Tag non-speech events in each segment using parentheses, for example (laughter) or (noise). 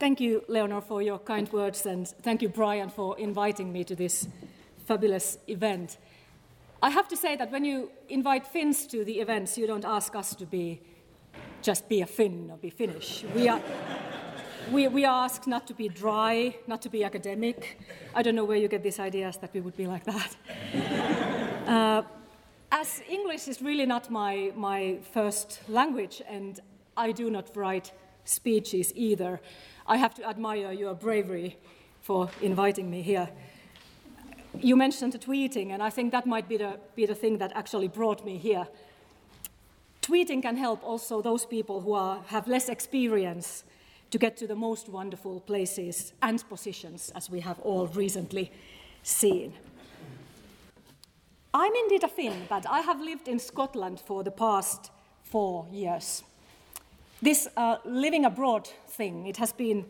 Thank you, Leonor, for your kind words, and thank you, Brian, for inviting me to this fabulous event. I have to say that when you invite Finns to the events, you don't ask us to be just be a Finn or be Finnish. We are, we, we are asked not to be dry, not to be academic. I don't know where you get these ideas that we would be like that. (laughs) uh, as English is really not my, my first language, and I do not write speeches either, I have to admire your bravery for inviting me here. You mentioned tweeting, and I think that might be the, be the thing that actually brought me here. Tweeting can help also those people who are, have less experience to get to the most wonderful places and positions, as we have all recently seen. I'm indeed a Finn, but I have lived in Scotland for the past four years. This uh, living abroad thing, it has been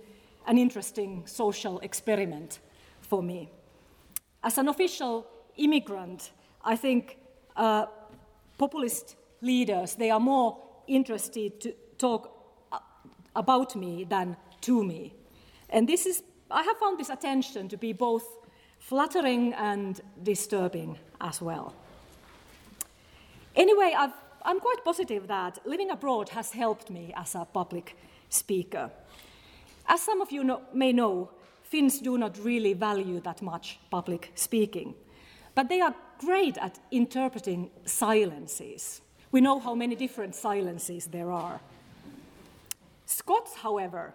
an interesting social experiment for me. As an official immigrant, I think uh, populist leaders, they are more interested to talk about me than to me. And this is, I have found this attention to be both flattering and disturbing as well. Anyway, i am quite positive that living abroad has helped me as a public speaker. As some of you know, may know, Finns do not really value that much public speaking, but they are great at interpreting silences. We know how many different silences there are. Scots, however,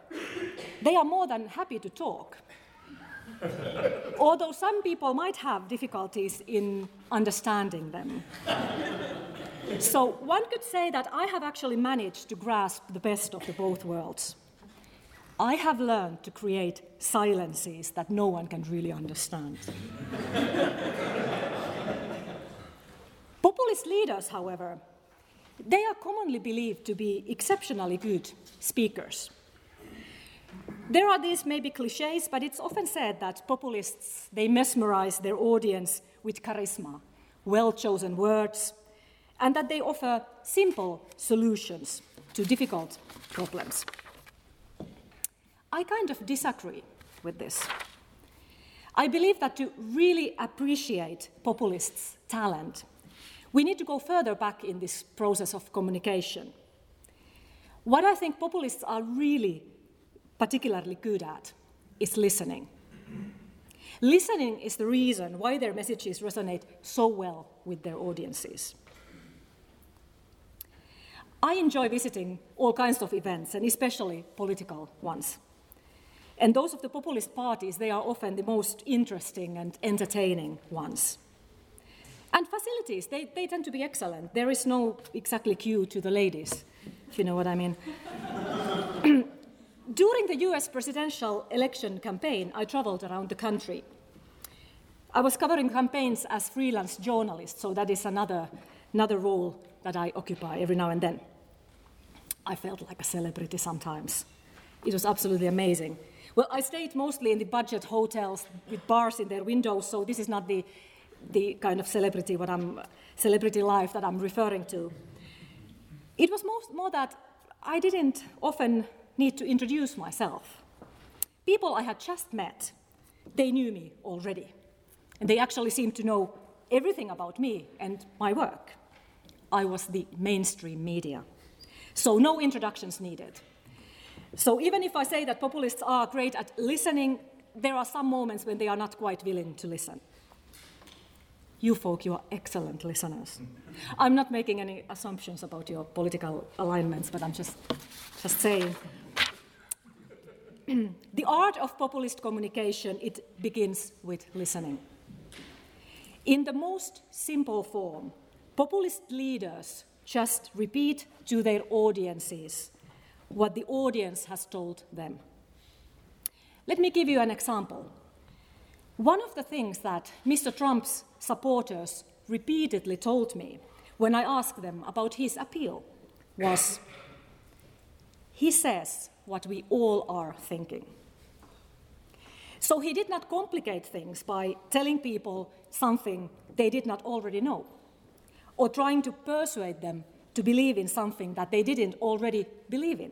they are more than happy to talk. (laughs) Although some people might have difficulties in understanding them. So one could say that I have actually managed to grasp the best of the both worlds. I have learned to create silences that no one can really understand. (laughs) Populist leaders, however, they are commonly believed to be exceptionally good speakers. There are these maybe cliches, but it's often said that populists they mesmerize their audience with charisma, well-chosen words, and that they offer simple solutions to difficult problems. I kind of disagree with this. I believe that to really appreciate populists' talent, we need to go further back in this process of communication. What I think populists are really particularly good at is listening. Listening is the reason why their messages resonate so well with their audiences. I enjoy visiting all kinds of events, and especially political ones. And those of the populist parties, they are often the most interesting and entertaining ones. And facilities, they, they tend to be excellent. There is no exactly queue to the ladies, if you know what I mean. (clears throat) During the US presidential election campaign, I traveled around the country. I was covering campaigns as freelance journalist, so that is another, another role that I occupy every now and then. I felt like a celebrity sometimes. It was absolutely amazing. Well, I stayed mostly in the budget hotels with bars in their windows, so this is not the the kind of celebrity, what I'm, celebrity life that I'm referring to. It was most, more that I didn't often need to introduce myself. People I had just met, they knew me already. And they actually seemed to know everything about me and my work. I was the mainstream media. So no introductions needed. So even if I say that populists are great at listening, there are some moments when they are not quite willing to listen. You folk, you are excellent listeners. I'm not making any assumptions about your political alignments, but I'm just, just saying. (clears throat) the art of populist communication, it begins with listening. In the most simple form, populist leaders just repeat to their audiences what the audience has told them. Let me give you an example. One of the things that Mr. Trump's supporters repeatedly told me when I asked them about his appeal was he says what we all are thinking. So he did not complicate things by telling people something they did not already know or trying to persuade them to believe in something that they didn't already believe in.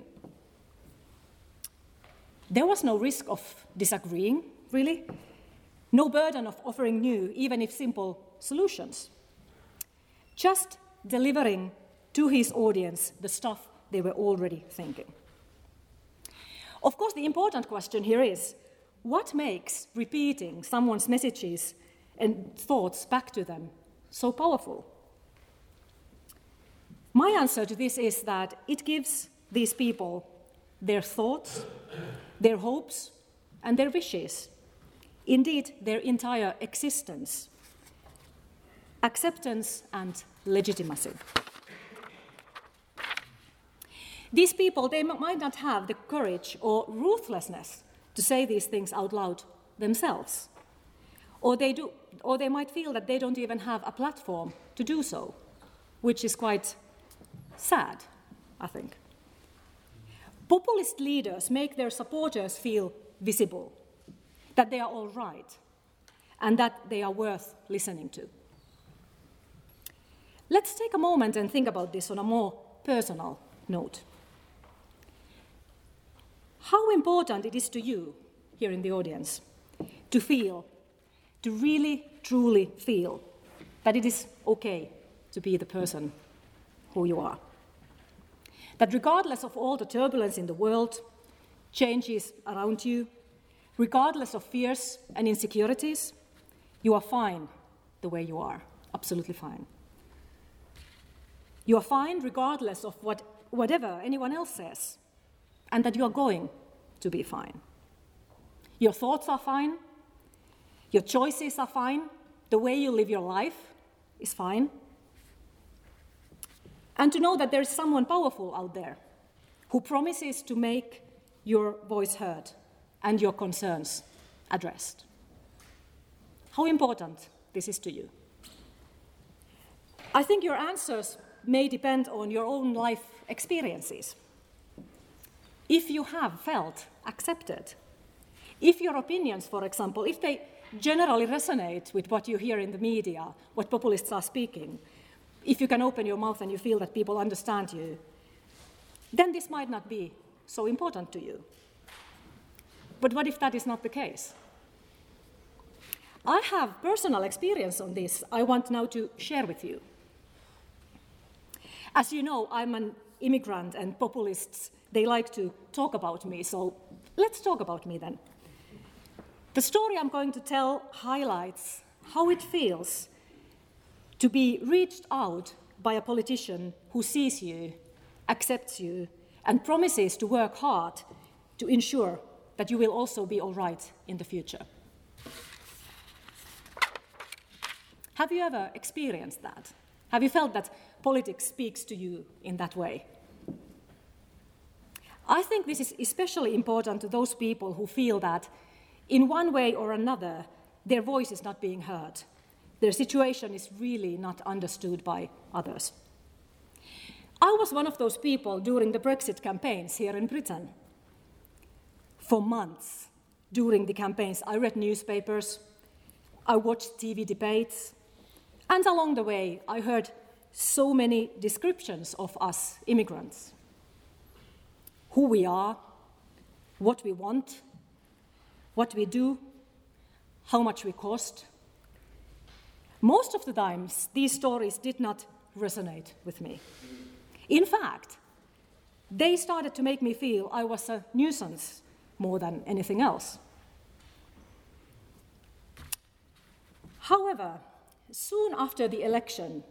There was no risk of disagreeing, really, no burden of offering new, even if simple, solutions. Just delivering to his audience the stuff they were already thinking. Of course, the important question here is what makes repeating someone's messages and thoughts back to them so powerful? My answer to this is that it gives these people their thoughts, their hopes, and their wishes, indeed, their entire existence, acceptance and legitimacy. These people, they might not have the courage or ruthlessness to say these things out loud themselves. Or they, do, or they might feel that they don't even have a platform to do so, which is quite sad, I think. Populist leaders make their supporters feel visible, that they are all right, and that they are worth listening to. Let's take a moment and think about this on a more personal note. How important it is to you here in the audience to feel, to really, truly feel that it is okay to be the person who you are. That regardless of all the turbulence in the world, changes around you, regardless of fears and insecurities, you are fine the way you are, absolutely fine. You are fine regardless of what, whatever anyone else says, and that you are going to be fine. Your thoughts are fine, your choices are fine, the way you live your life is fine. And to know that there is someone powerful out there who promises to make your voice heard and your concerns addressed. How important this is to you. I think your answers may depend on your own life experiences. If you have felt accepted, if your opinions, for example, if they generally resonate with what you hear in the media, what populists are speaking, if you can open your mouth and you feel that people understand you, then this might not be so important to you. But what if that is not the case? I have personal experience on this I want now to share with you. As you know, I'm an immigrant, and populists, they like to talk about me, so let's talk about me then. The story I'm going to tell highlights how it feels to be reached out by a politician who sees you, accepts you, and promises to work hard to ensure that you will also be all right in the future. Have you ever experienced that? Have you felt that politics speaks to you in that way. I think this is especially important to those people who feel that, in one way or another, their voice is not being heard. Their situation is really not understood by others. I was one of those people during the Brexit campaigns here in Britain. For months during the campaigns, I read newspapers, I watched TV debates, and along the way, I heard so many descriptions of us immigrants who we are, what we want, what we do, how much we cost. Most of the times, these stories did not resonate with me. In fact, they started to make me feel I was a nuisance more than anything else. However, soon after the election,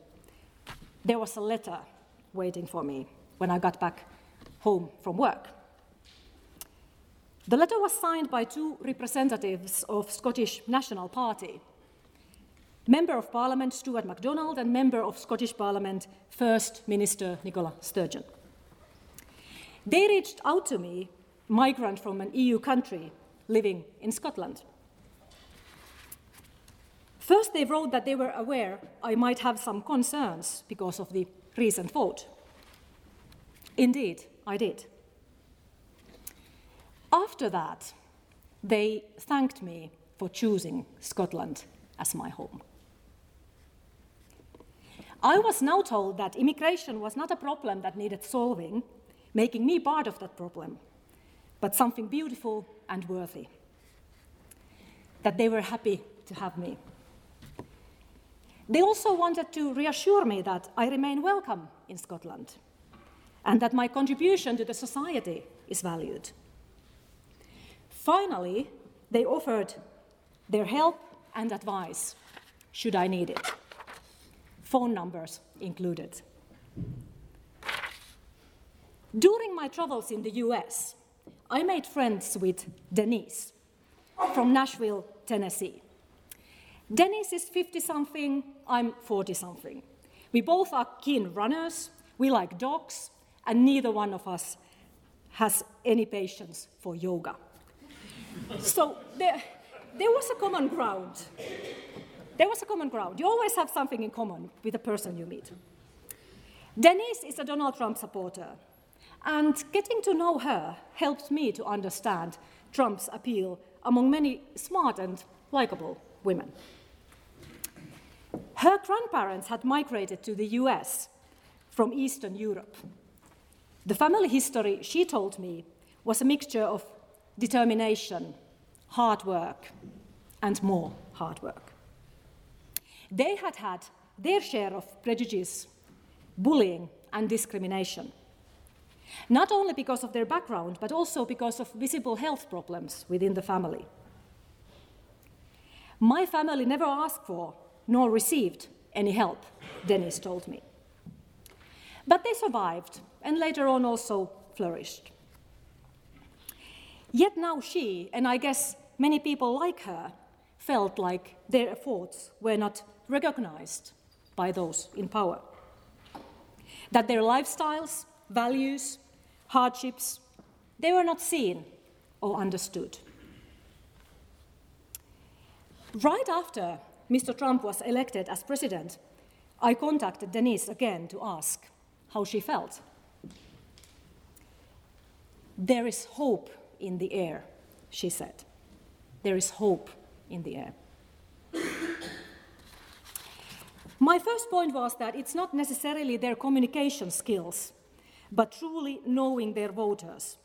there was a letter waiting for me when I got back home from work. The letter was signed by two representatives of Scottish National Party, Member of Parliament Stuart MacDonald and Member of Scottish Parliament First Minister Nicola Sturgeon. They reached out to me, migrant from an EU country living in Scotland. First, they wrote that they were aware I might have some concerns because of the recent vote. Indeed, I did. After that, they thanked me for choosing Scotland as my home. I was now told that immigration was not a problem that needed solving, making me part of that problem, but something beautiful and worthy. That they were happy to have me. They also wanted to reassure me that I remain welcome in Scotland and that my contribution to the society is valued. Finally, they offered their help and advice should I need it. Phone numbers included. During my travels in the US, I made friends with Denise from Nashville, Tennessee. Denise is 50 something, I'm 40 something. We both are keen runners, we like dogs, and neither one of us has any patience for yoga. so there, there was a common ground. There was a common ground. You always have something in common with the person you meet. Denise is a Donald Trump supporter, and getting to know her helped me to understand Trump's appeal among many smart and likable women. Her grandparents had migrated to the US from Eastern Europe. The family history, she told me, was a mixture of determination, hard work, and more hard work. They had had their share of prejudice, bullying, and discrimination. Not only because of their background, but also because of visible health problems within the family. My family never asked for nor received any help, Denise told me. But they survived and later on also flourished. Yet now she, and I guess many people like her, felt like their efforts were not recognized by those in power. That their lifestyles, values, hardships, they were not seen or understood. Right after Mr. Trump was elected as president, I contacted Denise again to ask how she felt. There is hope in the air, she said. There is hope in the air. My first point was that it's not necessarily their communication skills, but truly knowing their voters,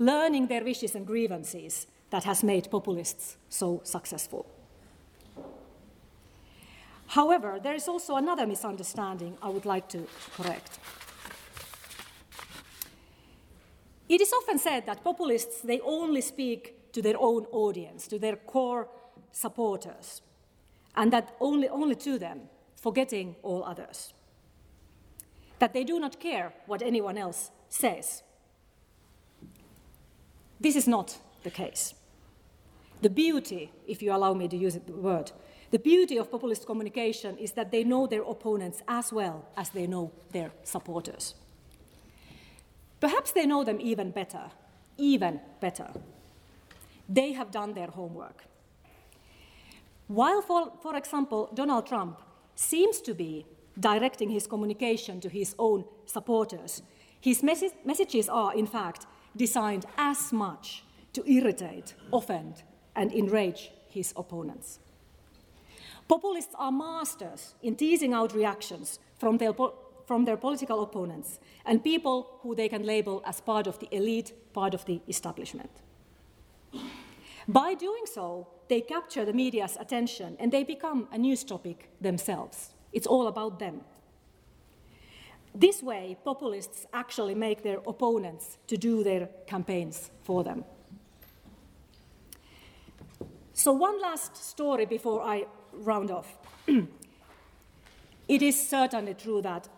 learning their wishes and grievances that has made populists so successful. However, there is also another misunderstanding I would like to correct. It is often said that populists they only speak to their own audience, to their core supporters, and that only, only to them, forgetting all others. That they do not care what anyone else says. This is not the case. The beauty, if you allow me to use the word, the beauty of populist communication is that they know their opponents as well as they know their supporters. Perhaps they know them even better, even better. They have done their homework. While, for, for example, Donald Trump seems to be directing his communication to his own supporters, his mes- messages are, in fact, designed as much to irritate, offend, and enrage his opponents. Populists are masters in teasing out reactions from their, po- from their political opponents and people who they can label as part of the elite, part of the establishment. By doing so, they capture the media's attention and they become a news topic themselves. It's all about them. This way, populists actually make their opponents to do their campaigns for them. So, one last story before I round off. (clears throat) it is certainly true that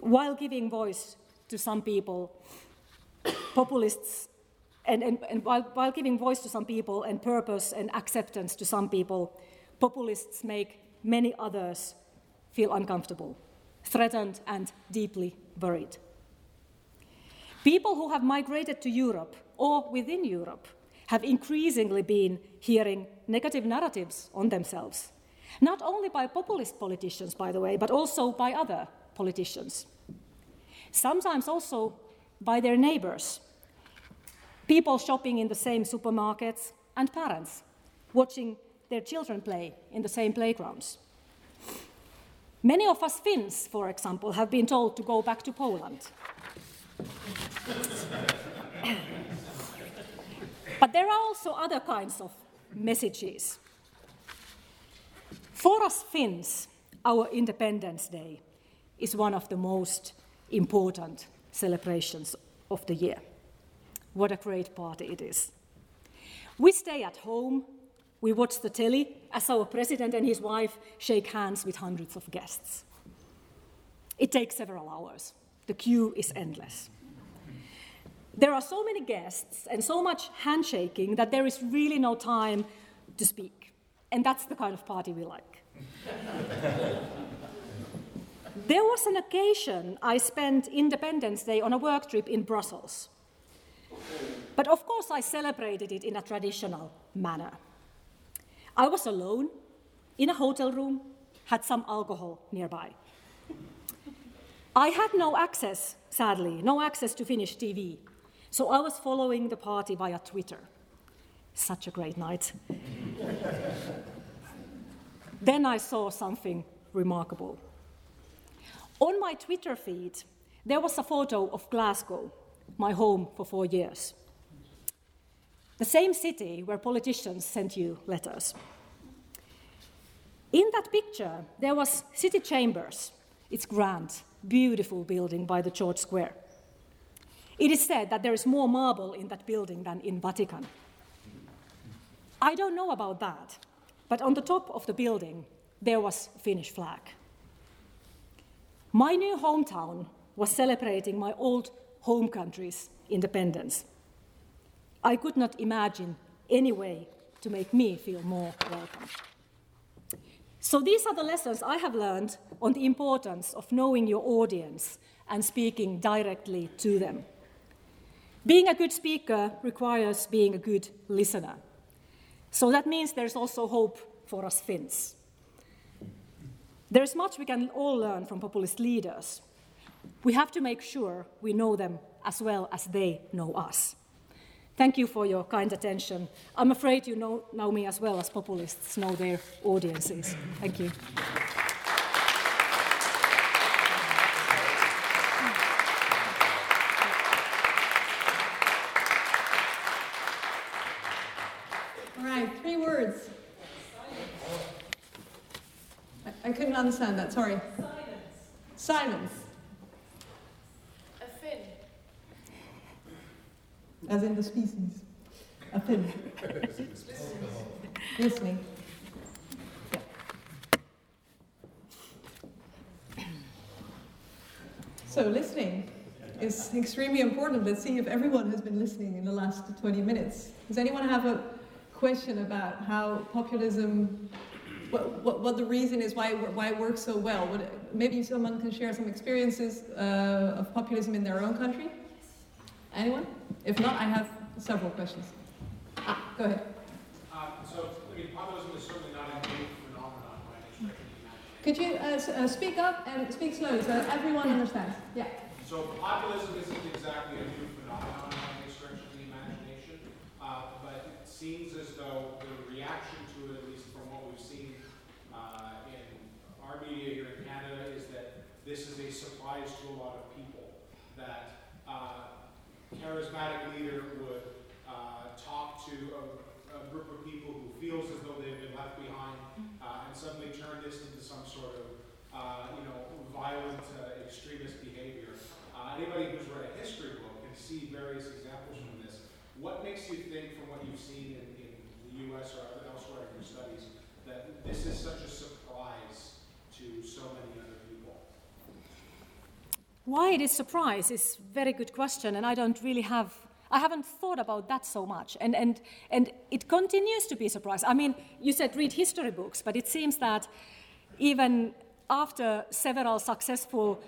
while giving voice to some people, (coughs) populists, and, and, and while, while giving voice to some people and purpose and acceptance to some people, populists make many others feel uncomfortable, threatened, and deeply worried. People who have migrated to Europe or within Europe have increasingly been hearing negative narratives on themselves, not only by populist politicians, by the way, but also by other politicians sometimes also by their neighbors, people shopping in the same supermarkets, and parents watching their children play in the same playgrounds. Many of us Finns, for example, have been told to go back to Poland. But there are also other kinds of messages. For us Finns, our Independence Day is one of the most important celebrations of the year. What a great party it is. We stay at home, we watch the telly as our president and his wife shake hands with hundreds of guests. It takes several hours. The queue is endless. There are so many guests and so much handshaking that there is really no time to speak. And that's the kind of party we like. there was an occasion I spent Independence Day on a work trip in Brussels. But of course, I celebrated it in a traditional manner. I was alone in a hotel room, had some alcohol nearby. I had no access, sadly, no access to Finnish TV, so I was following the party via Twitter. Such a great night. (laughs) then I saw something remarkable. On my Twitter feed, there was a photo of Glasgow, my home for four years. The same city where politicians sent you letters. In that picture, there was City Chambers. It's grand, beautiful building by the George Square. It is said that there is more marble in that building than in Vatican. I don't know about that, but on the top of the building, there was Finnish flag. My new hometown was celebrating my old home country's independence. I could not imagine any way to make me feel more welcome. So, these are the lessons I have learned on the importance of knowing your audience and speaking directly to them. Being a good speaker requires being a good listener. So that means there's also hope for us Finns. There's much we can all learn from populist leaders. We have to make sure we know them as well as they know us. Thank you for your kind attention. I'm afraid you know, know me as well as populists know their audiences. Thank you. All right. Three Silence. I couldn't understand that, sorry. Silence. Silence. A fin. As in the species. A fin. Listening. So, listening is extremely important. Let's see if everyone has been listening in the last 20 minutes. Does anyone have a question about how populism what, what, what, the reason is why, why it works so well. What, maybe someone can share some experiences uh, of populism in their own country? Anyone? If not, I have several questions. Ah, go ahead. Uh, so, I mean, populism is certainly not a new phenomenon by any stretch Could you uh, uh, speak up and speak slowly so that everyone understands? Yeah. So, populism isn't exactly a new phenomenon by any stretch of the imagination, uh, but it seems as though the reaction to it, at least from what we've seen in our media here in Canada is that this is a surprise to a lot of people. That uh, charismatic leader would uh, talk to a, a, group of people who feels as though they've been left behind, uh, and suddenly turn this into some sort of uh, you know violent uh, extremist behavior. Uh, anybody who's read a history book can see various examples from this. What makes you think, from what you've seen in, in the U.S. or elsewhere in your studies, that this is such a surprise to so many other people? Why it is surprise is very good question, and I don't really have I haven't thought about that so much. And, and, and it continues to be a surprise. I mean, you said read history books, but it seems that even after several successful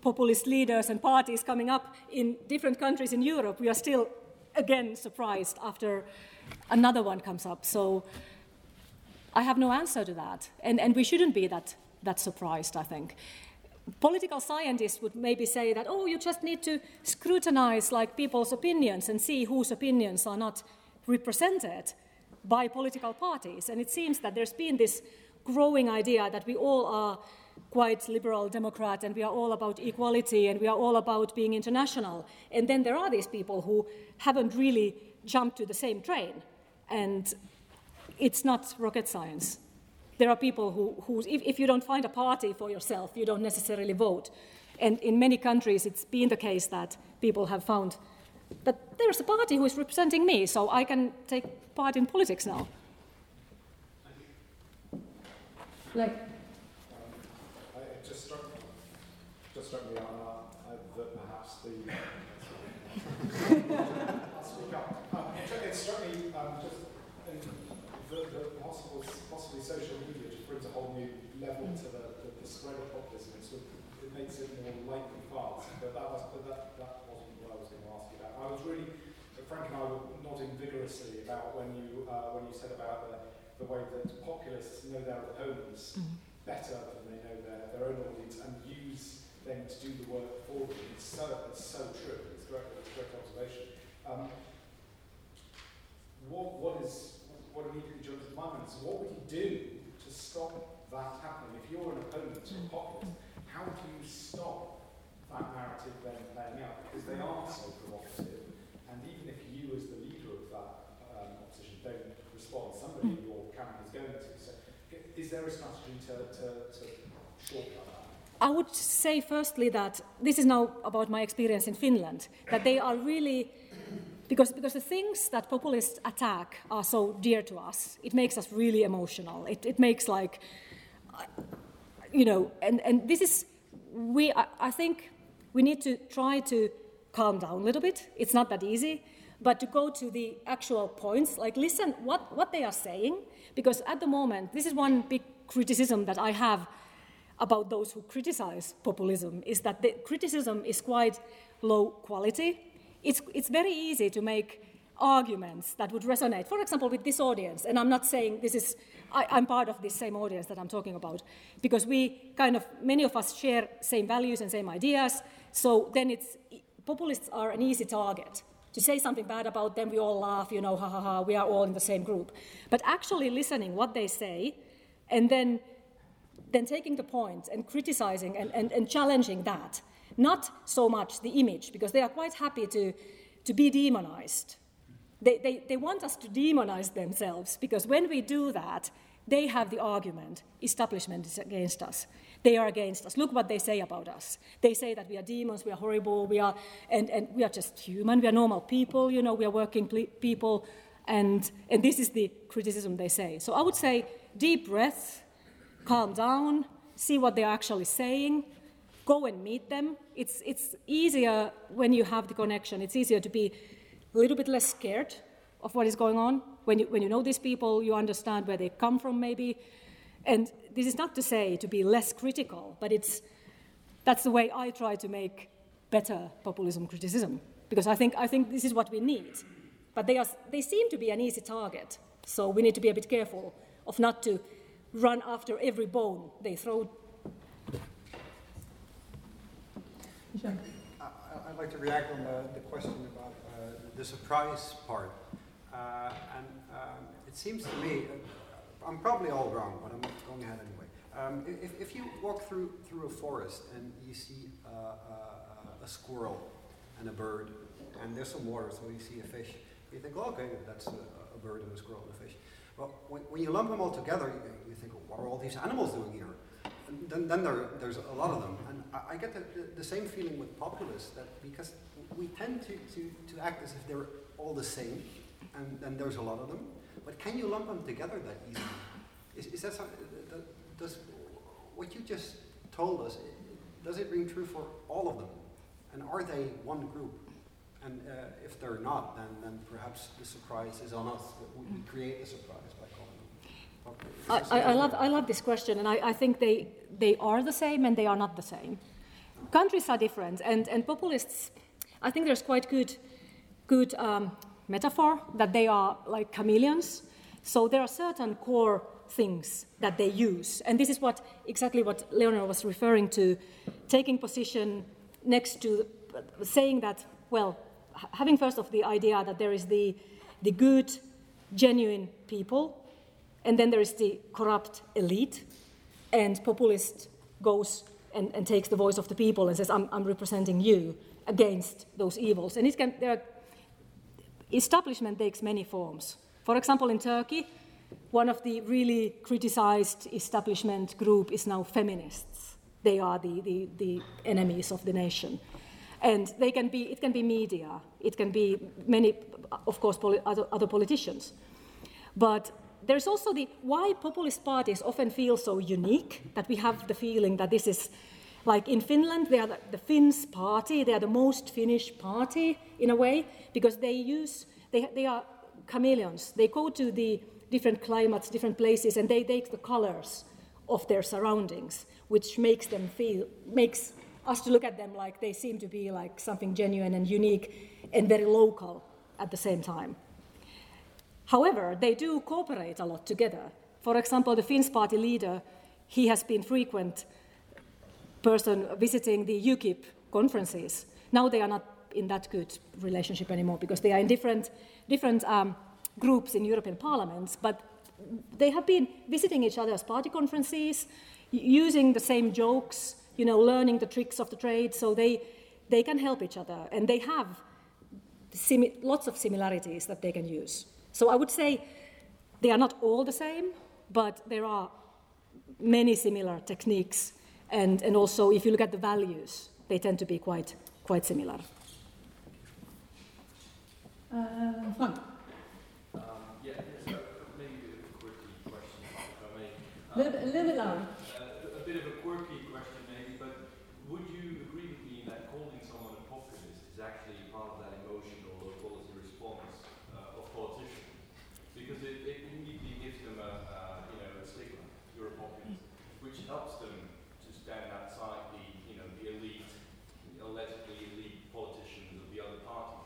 populist leaders and parties coming up in different countries in Europe, we are still again surprised after another one comes up. So I have no answer to that. And, and we shouldn't be that that surprised, I think. Political scientists would maybe say that, oh, you just need to scrutinize like people's opinions and see whose opinions are not represented by political parties. And it seems that there's been this growing idea that we all are quite liberal Democrat and we are all about equality and we are all about being international. And then there are these people who haven't really jumped to the same train. And it's not rocket science. There are people who, if, if you don't find a party for yourself, you don't necessarily vote. And in many countries, it's been the case that people have found that there's a party who is representing me, so I can take part in politics now. Like, just struck, just struck me uh, that perhaps the. I'll speak up. Um, it, it struck me um, just in the, the possible, possibly social media just brings a whole new level to the, the, the spread of populism. It, sort of, it makes it more likely fast. But that was, but that, that wasn't what I was going to ask you about. I was really, Frank and I were nodding vigorously about when you uh, when you said about the the way that populists know their opponents mm. better than they know their, their own audience and use them to do the work for them. It's so, it's so true. It's a great, it's a great observation. Um, what, what is what to my mind is what would you do to stop that happening? If you're an opponent to a populist, how do you stop that narrative then playing out? Because they are so provocative, and even if you, as the leader of that um, opposition, don't respond, somebody in your camp is going to. So, is there a strategy to, to, to shortcut that? I would say, firstly, that this is now about my experience in Finland, that they are really, because, because the things that populists attack are so dear to us, it makes us really emotional. It, it makes, like, you know, and, and this is, we, I, I think we need to try to calm down a little bit. It's not that easy, but to go to the actual points, like listen what, what they are saying, because at the moment, this is one big criticism that I have about those who criticize populism, is that the criticism is quite low quality. It's, it's very easy to make arguments that would resonate, for example, with this audience. And I'm not saying this is, I, am part of this same audience that I'm talking about, because we kind of, many of us share same values and same ideas. So then it's, populists are an easy target to say something bad about them, we all laugh, you know, ha ha ha, we are all in the same group. But actually listening what they say and then, then taking the point and criticizing and, and, and challenging that, not so much the image, because they are quite happy to, to be demonized. They, they, they want us to demonize themselves, because when we do that, they have the argument establishment is against us. They are against us. Look what they say about us. They say that we are demons, we are horrible, we are, and, and we are just human, we are normal people, you know, we are working people, and, and this is the criticism they say. So I would say deep breath, calm down, see what they're actually saying, go and meet them. It's, it's easier when you have the connection, it's easier to be a little bit less scared of what is going on. When you, when you know these people, you understand where they come from, maybe. And this is not to say to be less critical, but it's, that's the way I try to make better populism criticism, because I think, I think this is what we need. But they, are, they seem to be an easy target, so we need to be a bit careful of not to run after every bone they throw. I, would like to react on the, the question about uh, the surprise part. Uh, and um, it seems to me, uh, I'm probably all wrong, but I'm going ahead anyway. Um, if, if you walk through, through a forest and you see uh, uh, a squirrel and a bird, and there's some water, so you see a fish, you think, oh, okay, that's a, a, bird and a squirrel and a fish. Well, when, when you lump them all together, you, you think, well, what are all these animals doing here? And then, then there, there's a lot of them. I, get the, the, same feeling with populists, that because we tend to, to, to act as if they're all the same, and then there's a lot of them. But can you lump them together that easily? Is, is that something, does what you just told us, does it ring true for all of them? And are they one group? And uh, if they're not, then, then perhaps the surprise is on us. We, we create the surprise I, I, love, I love this question, and I, I think they, they are the same and they are not the same. Countries are different, and, and populists, I think there's quite good, good um, metaphor that they are like chameleons. So there are certain core things that they use, and this is what exactly what Leonor was referring to, taking position next to saying that well, having first of the idea that there is the the good, genuine people, and then there is the corrupt elite, and populist goes and, and takes the voice of the people and says, I'm, I'm representing you against those evils. And it can, there establishment takes many forms. For example, in Turkey, one of the really criticized establishment group is now feminists. They are the, the, the enemies of the nation. And they can be, it can be media, it can be many, of course, poli- other, other politicians. But there's also the why populist parties often feel so unique that we have the feeling that this is like in Finland, they are the, the Finns party, they are the most Finnish party in a way, because they use, they, they are chameleons. They go to the different climates, different places, and they take the colors of their surroundings, which makes them feel, makes us to look at them like they seem to be like something genuine and unique and very local at the same time. However, they do cooperate a lot together. For example, the Finns party leader, he has been frequent person visiting the UKIP conferences. Now they are not in that good relationship anymore because they are in different, different um, groups in European parliaments, but they have been visiting each other's party conferences, using the same jokes, you know, learning the tricks of the trade, so they, they can help each other, and they have lots of similarities that they can use. So I would say they are not all the same, but there are many similar techniques, and, and also if you look at the values, they tend to be quite, quite similar. Uh, Frank. Um, yeah, yes, maybe a bit of a quirky question, if I may. A little bit, a little bit louder. Uh, a bit of a quirky question, maybe, but would you agree with me that calling someone a populist is actually part of that emotional or policy response uh, of politicians? Because it, it immediately gives them a, you know, a stigma. A populist, which helps them to stand outside the, you know, the elite, allegedly elite politicians of the other parties.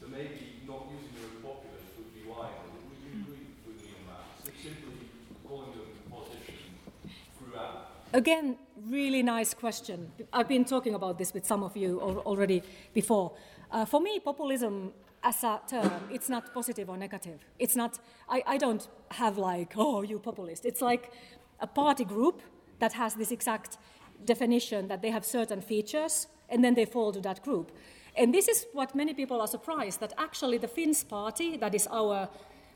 So maybe not using the word populist would be wise. Would you agree with me on that? So simply calling them politicians throughout. Again, really nice question. I've been talking about this with some of you al- already before. Uh, for me, populism as a term, it's not positive or negative. It's not, I, I don't have like, oh, you populist. It's like a party group that has this exact definition that they have certain features and then they fall to that group. And this is what many people are surprised that actually the Finns party, that is our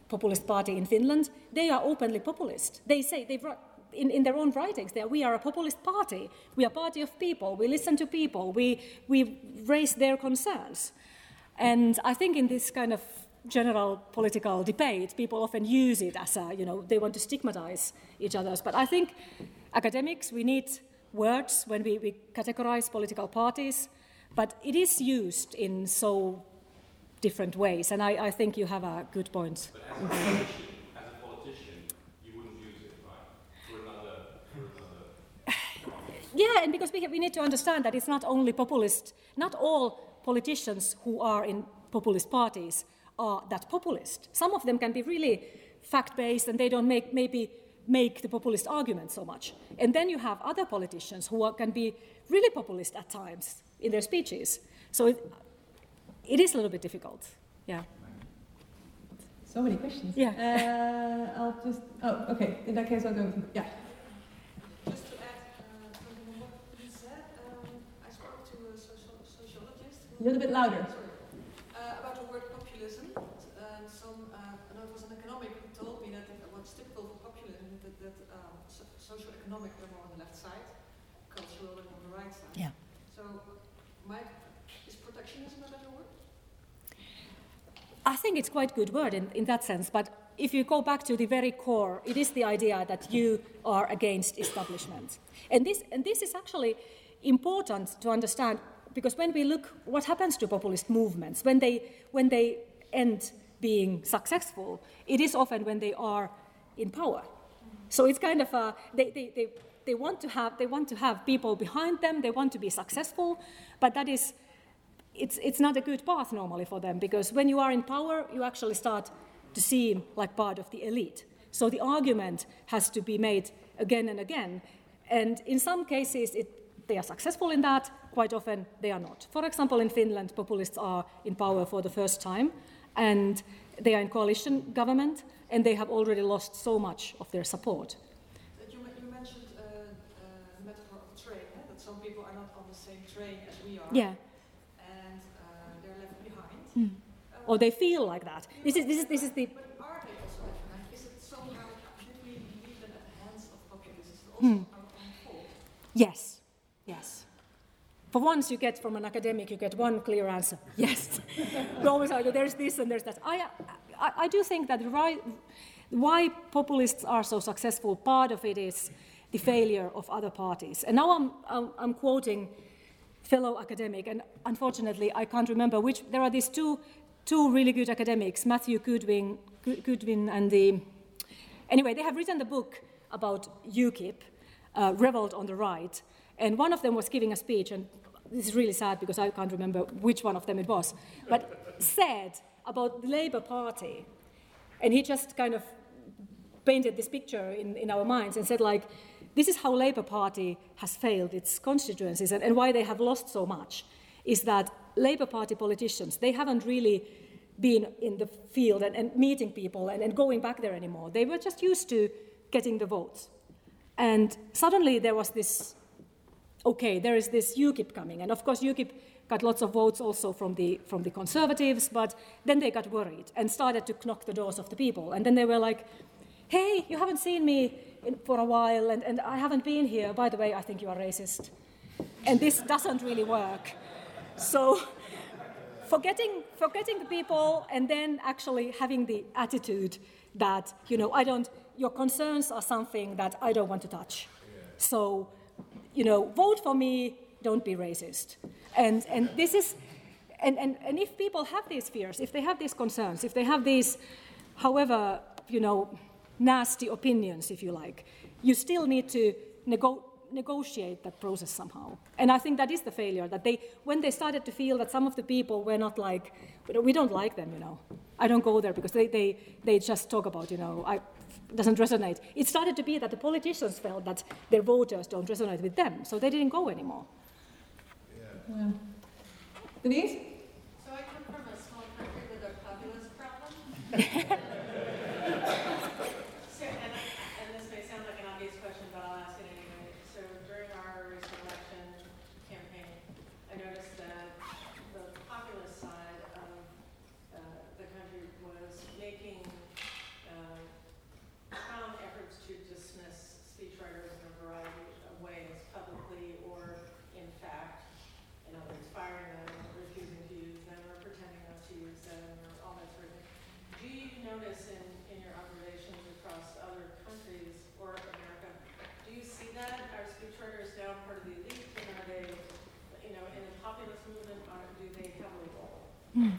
populist party in Finland, they are openly populist. They say, they've, in, in their own writings, that we are a populist party. We are a party of people. We listen to people. We, we raise their concerns. And I think in this kind of general political debate, people often use it as a, you know, they want to stigmatize each other's. But I think academics, we need words when we, we categorize political parties, but it is used in so different ways. And I, I think you have a good point. As a politician, as a politician, you wouldn't use it, right? For another, for another. (sighs) Yeah, and because we, we need to understand that it's not only populist, not all politicians who are in populist parties are that populist. Some of them can be really fact based and they don't make, maybe make the populist argument so much. And then you have other politicians who are, can be really populist at times in their speeches. So it, it is a little bit difficult. Yeah. So many questions. Yeah. Uh, I'll just. Oh, okay. In that case, I'll go with. Yeah. Just to add uh, something on what he said, um, I spoke to a social, sociologist. A little bit louder. Uh, about the word populism. And some, uh, and it was an economic who told me that uh, what's typical for populism is that, that um, so, socio-economic are more on the left side, cultural are on the right side. Yeah. So, my, is protectionism a better word? I think it's quite a good word in, in that sense, but if you go back to the very core, it is the idea that you are against establishment. And this, and this is actually important to understand because when we look what happens to populist movements, when they, when they end being successful, it is often when they are in power. So it's kind of a, they, they, they, they, want to have, they want to have people behind them, they want to be successful, but that is it's, it's not a good path normally for them because when you are in power, you actually start to seem like part of the elite. So the argument has to be made again and again. And in some cases, it, they are successful in that, quite often they are not. For example, in Finland, populists are in power for the first time, and they are in coalition government, and they have already lost so much of their support. You, you mentioned uh, uh, the metaphor of train, eh? that some people are not on the same train as we are. Yeah. And uh, they're left behind. Mm. Uh, or they feel like that. This is, this is, this is the. But are they also different? Is it somehow, should we leave them at the hands of populists? Also fault? Yes, yes. For once, you get from an academic, you get one clear answer. (laughs) Yes. we always argue there's this and there's that. I, I, I do think that right, why populists are so successful, part of it is the failure of other parties. And now I'm, I'm, I'm quoting fellow academic, and unfortunately I can't remember which. There are these two, two really good academics, Matthew Goodwin, Goodwin and the. Anyway, they have written the book about UKIP, uh, Revolt on the Right, and one of them was giving a speech, and this is really sad because I can't remember which one of them it was, but said about the Labour Party, and he just kind of painted this picture in, in our minds and said like, this is how Labour Party has failed its constituencies and, and why they have lost so much, is that Labour Party politicians, they haven't really been in the field and, and meeting people and, and going back there anymore. They were just used to getting the votes. And suddenly there was this okay, there is this UKIP coming. And of course, UKIP got lots of votes also from the, from the conservatives, but then they got worried and started to knock the doors of the people. And then they were like, hey, you haven't seen me in, for a while, and, and I haven't been here. By the way, I think you are racist. And this doesn't really work. So, forgetting, forgetting the people and then actually having the attitude that, you know, I don't, your concerns are something that I don't want to touch. So, you know, vote for me, don't be racist. And, and this is, and, and, and if people have these fears, if they have these concerns, if they have these, however, you know, nasty opinions, if you like, you still need to nego- negotiate that process somehow. And I think that is the failure, that they, when they started to feel that some of the people were not like, we don't like them, you know. I don't go there because they, they, they just talk about, you know, I, doesn't resonate. It started to be that the politicians felt that their voters don't resonate with them, so they didn't go anymore. Yeah. yeah. Denise? So I come from a small country with a populist problem. (laughs)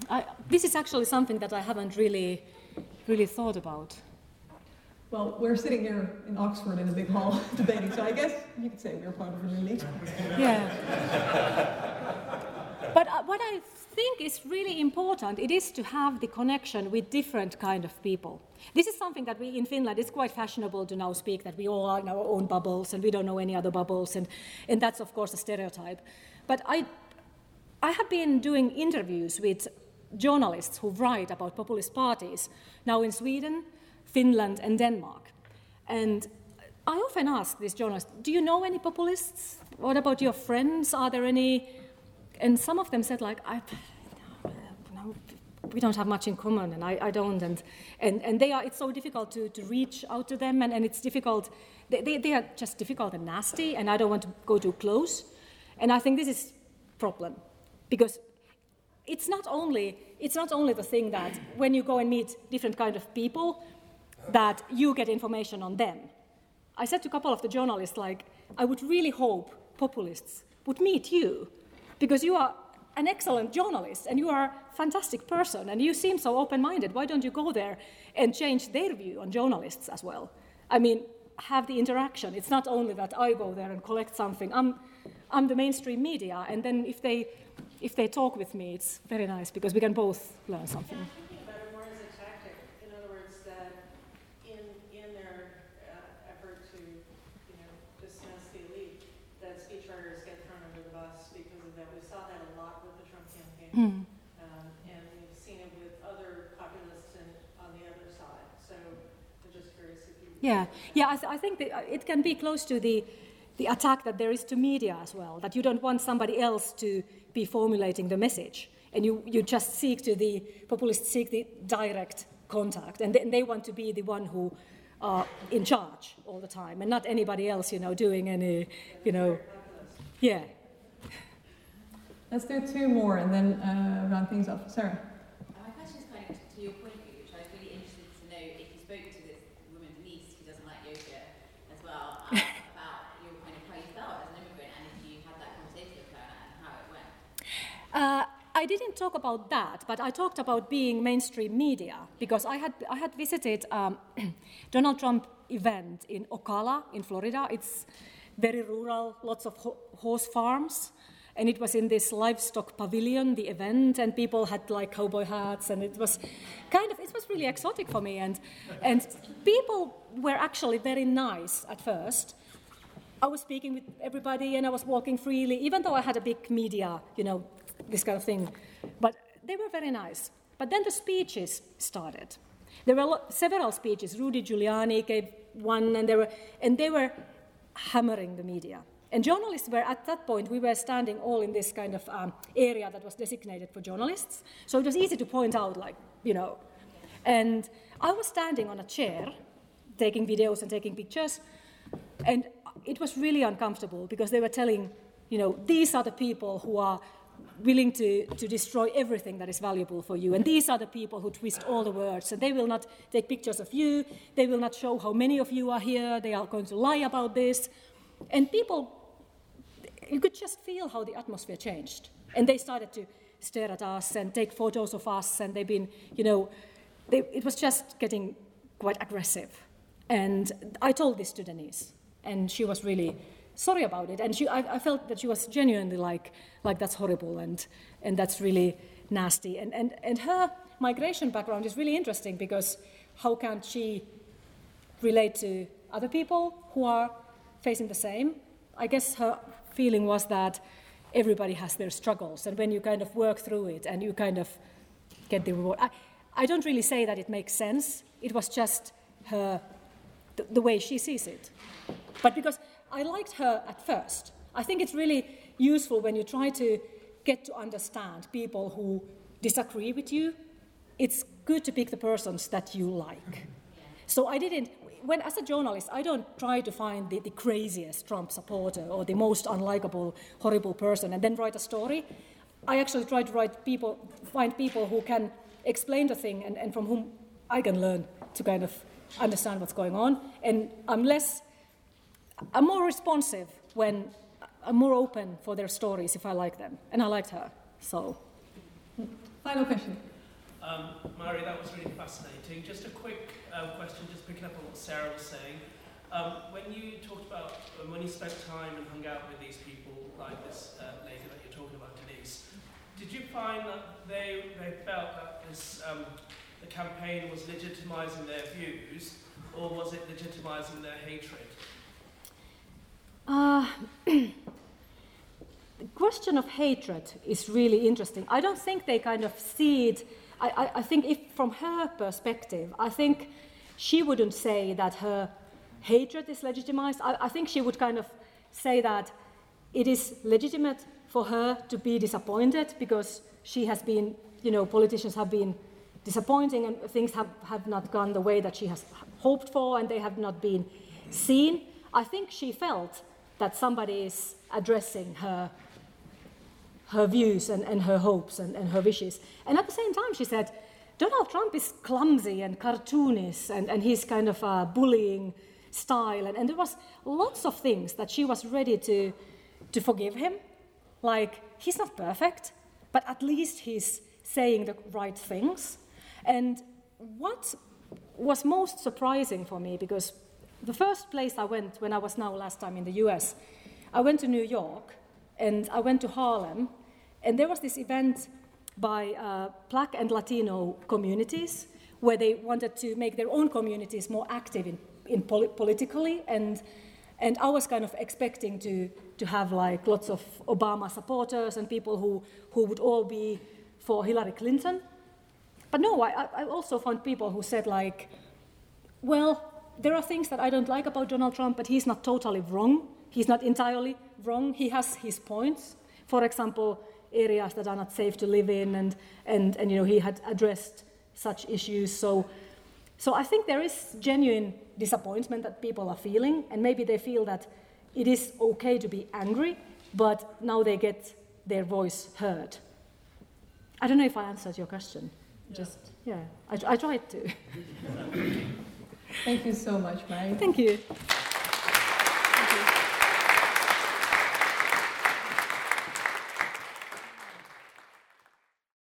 I, this is actually something that I haven't really, really thought about. Well, we're sitting here in Oxford in a big hall (laughs) debating, so I guess you could say we're part of an elite. Yeah. but uh, what I think is really important, it is to have the connection with different kind of people. This is something that we in Finland, it's quite fashionable to now speak that we all are in our own bubbles and we don't know any other bubbles, and, and that's of course a stereotype. But I, I have been doing interviews with journalists who write about populist parties now in Sweden, Finland, and Denmark. And I often ask these journalists, Do you know any populists? What about your friends? Are there any? And some of them said, like, I, no, we don't have much in common, and I, I don't. And, and, and they are, it's so difficult to, to reach out to them, and, and it's difficult. They, they, they are just difficult and nasty, and I don't want to go too close. And I think this is problem because it's not only it's not only the thing that when you go and meet different kind of people that you get information on them. I said to a couple of the journalists like i would really hope populists would meet you because you are an excellent journalist and you are a fantastic person and you seem so open-minded. Why don't you go there and change their view on journalists as well? I mean have the interaction. It's not only that i go there and collect something. I'm i'm the mainstream media and then if they if they talk with me, it's very nice because we can both learn something. Yeah, I'm thinking about it more as a tactic. In other words, that in in their uh, effort to, you know, dismiss the elite, that speechwriters get thrown under the bus because of that. We saw that a lot with the Trump campaign, mm. um, and we've seen it with other populists on the other side. So I'm just curious if you. Yeah, yeah. I, th- I think that uh, it can be close to the the attack that there is to media as well, that you don't want somebody else to be formulating the message. And you, you just seek to the, populists seek the direct contact, and they, want to be the one who are in charge all the time, and not anybody else, you know, doing any, you know, yeah. Let's do two more and then uh, round things off. Sarah. Uh, my question is kind of to your point, which I was really interested to know if you spoke to this woman Denise who doesn't like yoga as well um, about your kind of how you felt as an immigrant and if you had that conversation with her and how it went. Uh, I didn't talk about that, but I talked about being mainstream media because I had I had visited um, (clears throat) Donald Trump event in Ocala in Florida. It's very rural, lots of ho- horse farms, and it was in this livestock pavilion, the event, and people had like cowboy hats, and it was kind of it was really exotic for me, and and people were actually very nice at first. I was speaking with everybody and I was walking freely, even though I had a big media, you know, this kind of thing. But they were very nice. But then the speeches started. There were several speeches. Rudy Giuliani gave one, and they were, and they were hammering the media. And journalists were at that point, we were standing all in this kind of um, area that was designated for journalists. So it was easy to point out, like, you know. And I was standing on a chair, taking videos and taking pictures. And it was really uncomfortable because they were telling, you know, these are the people who are willing to, to destroy everything that is valuable for you. And these are the people who twist all the words. And they will not take pictures of you, they will not show how many of you are here, they are going to lie about this. And people, you could just feel how the atmosphere changed. And they started to stare at us and take photos of us, and they've been, you know, they, it was just getting quite aggressive. And I told this to Denise, and she was really sorry about it. And she, I, I, felt that she was genuinely like, like that's horrible and, and that's really nasty. And, and, and her migration background is really interesting because how can she relate to other people who are facing the same? I guess her feeling was that everybody has their struggles, and when you kind of work through it and you kind of get the reward. I, I don't really say that it makes sense. It was just her, the, the way she sees it. But because I liked her at first, I think it's really useful when you try to get to understand people who disagree with you. It's good to pick the persons that you like. So I didn't, when as a journalist, I don't try to find the, the craziest Trump supporter or the most unlikable, horrible person and then write a story. I actually try to write people, find people who can explain the thing and, and from whom I can learn to kind of understand what's going on. And I'm less, I'm more responsive when I'm more open for their stories if I like them. And I liked her, so. Final question. Um, Mari, that was really fascinating. Just a quick uh, question, just picking up on what Sarah was saying. Um, when you talked about uh, when you spent time and hung out with these people, like this uh, lady that you're talking about, Denise, did you find that they, they felt that this, um, the campaign was legitimizing their views, or was it legitimizing their hatred? Uh, (clears throat) the question of hatred is really interesting. I don't think they kind of see it. I, I, I think, if from her perspective, I think she wouldn't say that her hatred is legitimized. I, I think she would kind of say that it is legitimate for her to be disappointed because she has been, you know, politicians have been disappointing and things have, have not gone the way that she has hoped for and they have not been seen. I think she felt that somebody is addressing her, her views and, and her hopes and, and her wishes. And at the same time, she said, Donald Trump is clumsy and cartoonish and, and his kind of uh, bullying style. And, and there was lots of things that she was ready to, to forgive him. Like, he's not perfect, but at least he's saying the right things. And what was most surprising for me, because the first place I went when I was now last time in the US, I went to New York and I went to Harlem, and there was this event by uh, Black and Latino communities where they wanted to make their own communities more active in, in poli- politically and and I was kind of expecting to, to have like lots of Obama supporters and people who, who would all be for Hillary Clinton. But no, I, I also found people who said like, well, there are things that I don't like about Donald Trump, but he's not totally wrong He's not entirely wrong. He has his points. For example, areas that are not safe to live in, and, and, and you know, he had addressed such issues. So, so I think there is genuine disappointment that people are feeling, and maybe they feel that it is okay to be angry, but now they get their voice heard. I don't know if I answered your question. Yeah. Just, yeah, I, I tried to. (laughs) Thank you so much, Mary. Thank you.